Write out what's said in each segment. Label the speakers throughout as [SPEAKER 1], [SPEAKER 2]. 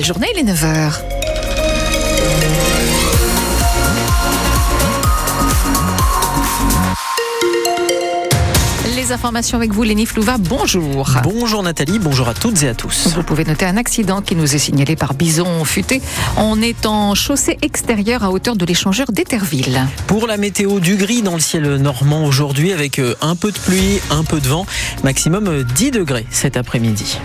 [SPEAKER 1] belle journée, il est 9h. Les informations avec vous, Léni Flouva, bonjour.
[SPEAKER 2] Bonjour Nathalie, bonjour à toutes et à tous.
[SPEAKER 1] Vous pouvez noter un accident qui nous est signalé par Bison Futé. On est en chaussée extérieure à hauteur de l'échangeur d'Etterville.
[SPEAKER 2] Pour la météo du gris dans le ciel normand aujourd'hui avec euh, un peu de pluie, un peu de vent, maximum 10 euh, degrés cet après-midi.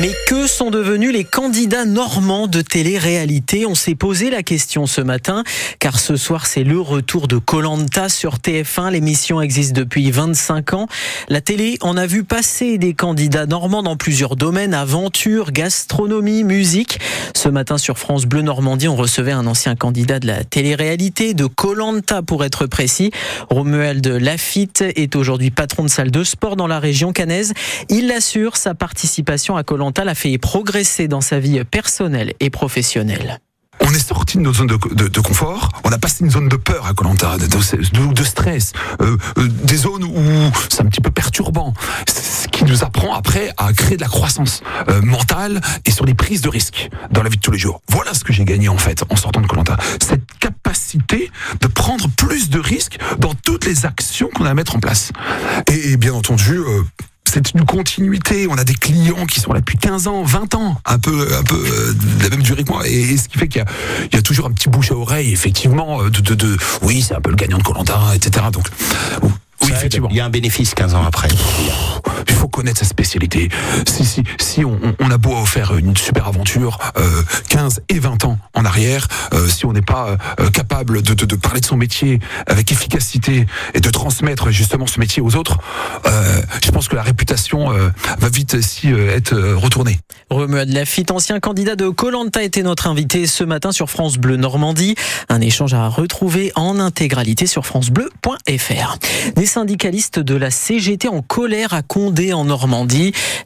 [SPEAKER 2] Mais que sont devenus les candidats normands de télé-réalité? On s'est posé la question ce matin, car ce soir c'est le retour de Colanta sur TF1. L'émission existe depuis 25 ans. La télé en a vu passer des candidats normands dans plusieurs domaines aventure, gastronomie, musique. Ce matin sur France Bleu Normandie, on recevait un ancien candidat de la télé-réalité, de Colanta pour être précis. Romuald Lafitte est aujourd'hui patron de salle de sport dans la région cannaise. Il assure sa participation à Colanta l'a fait progresser dans sa vie personnelle et professionnelle.
[SPEAKER 3] On est sorti de notre zone de, confort, on a passé une zone de peur à Colanta, de, stress, euh, euh, des zones où c'est un petit peu perturbant, ce qui nous apprend après à créer de la croissance euh, mentale et sur les prises de risques dans la vie de tous les jours. Voilà ce que j'ai gagné en fait en sortant de Colanta, cette capacité de prendre plus de risques dans toutes les actions qu'on a à mettre en place. Et, bien entendu, c'est une continuité. On a des clients qui sont là depuis 15 ans, 20 ans, un peu, un peu euh, de la même durée que moi. Et, ce qui fait qu'il y, a toujours un petit bouche à oreille, effectivement, euh, de, de, de oui, c'est un peu le gagnant de Colanta, etc. Donc,
[SPEAKER 4] oui, effectivement. Il y a un bénéfice 15 ans après.
[SPEAKER 3] Connaître sa spécialité. Si, si, si on, on a beau faire une super aventure, euh, 15 et 20 ans en arrière, euh, si on n'est pas euh, capable de, de, de, parler de son métier avec efficacité et de transmettre justement ce métier aux autres, euh, je pense que la réputation euh, va vite aussi être retournée.
[SPEAKER 2] Romuald Lafitte, ancien candidat de Colanta, était notre invité ce matin sur France Bleu Normandie. Un échange à retrouver en intégralité sur francebleu.fr. Des syndicalistes de la CGT en colère à Condé en Normandie.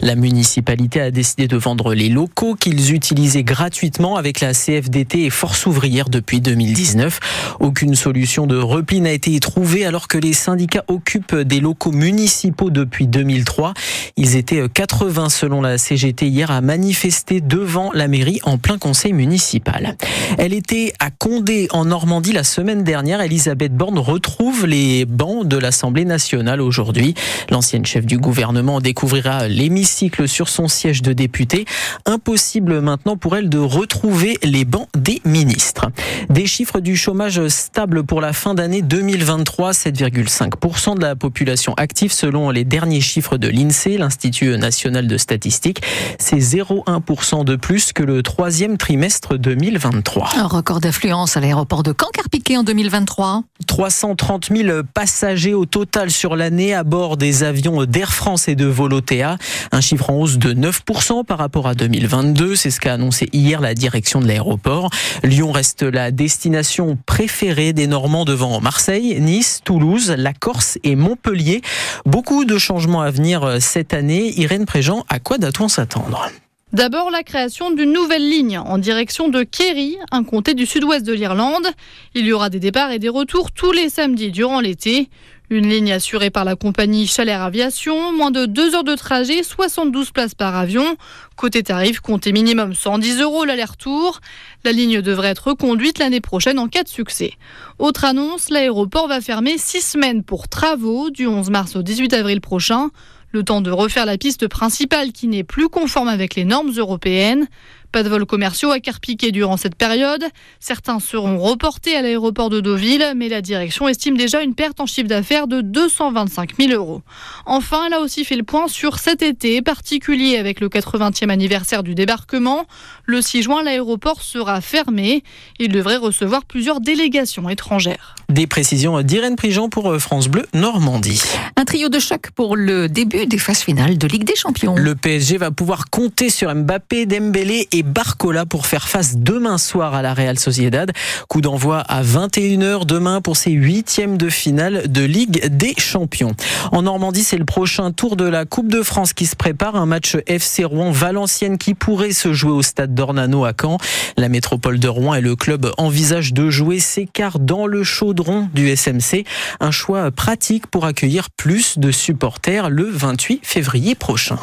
[SPEAKER 2] La municipalité a décidé de vendre les locaux qu'ils utilisaient gratuitement avec la CFDT et Force ouvrière depuis 2019. Aucune solution de repli n'a été trouvée alors que les syndicats occupent des locaux municipaux depuis 2003. Ils étaient 80 selon la CGT hier à manifester devant la mairie en plein conseil municipal. Elle était à Condé en Normandie la semaine dernière. Elisabeth Borne retrouve les bancs de l'Assemblée nationale aujourd'hui. L'ancienne chef du gouvernement découvrira l'hémicycle sur son siège de député. Impossible maintenant pour elle de retrouver les bancs des ministres. Des chiffres du chômage stable pour la fin d'année 2023, 7,5% de la population active selon les derniers chiffres de l'INSEE, l'Institut national de statistique. C'est 0,1% de plus que le troisième trimestre 2023.
[SPEAKER 1] Un record d'affluence à l'aéroport de Caen-Carpiquet en 2023.
[SPEAKER 2] 330 000 passagers au total sur l'année à bord des avions d'Air France et de Volotea. Un chiffre en hausse de 9% par rapport à 2022. C'est ce qu'a annoncé hier la direction de l'aéroport. Lyon reste la destination préférée des Normands devant Marseille, Nice, Toulouse, la Corse et Montpellier. Beaucoup de changements à venir cette année. Irène Préjean, à quoi doit-on s'attendre?
[SPEAKER 5] D'abord, la création d'une nouvelle ligne en direction de Kerry, un comté du sud-ouest de l'Irlande. Il y aura des départs et des retours tous les samedis durant l'été. Une ligne assurée par la compagnie Chalère Aviation, moins de 2 heures de trajet, 72 places par avion. Côté tarif, comptez minimum 110 euros l'aller-retour. La ligne devrait être reconduite l'année prochaine en cas de succès. Autre annonce, l'aéroport va fermer 6 semaines pour travaux du 11 mars au 18 avril prochain. Le temps de refaire la piste principale qui n'est plus conforme avec les normes européennes. Pas de vols commerciaux à Carpiquet durant cette période. Certains seront reportés à l'aéroport de Deauville, mais la direction estime déjà une perte en chiffre d'affaires de 225 000 euros. Enfin, elle a aussi fait le point sur cet été particulier avec le 80e anniversaire du débarquement. Le 6 juin, l'aéroport sera fermé. Il devrait recevoir plusieurs délégations étrangères.
[SPEAKER 2] Des précisions d'Irène Prigent pour France Bleu Normandie.
[SPEAKER 1] Un trio de choc pour le début des phases finales de Ligue des Champions.
[SPEAKER 2] Le PSG va pouvoir compter sur Mbappé, Dembélé et Barcola pour faire face demain soir à la Real Sociedad. Coup d'envoi à 21h demain pour ces huitièmes de finale de Ligue des Champions. En Normandie, c'est le prochain tour de la Coupe de France qui se prépare. Un match FC Rouen-Valenciennes qui pourrait se jouer au stade d'Ornano à Caen. La métropole de Rouen et le club envisagent de jouer ses quarts dans le chaudron du SMC. Un choix pratique pour accueillir plus de supporters le 28 février prochain.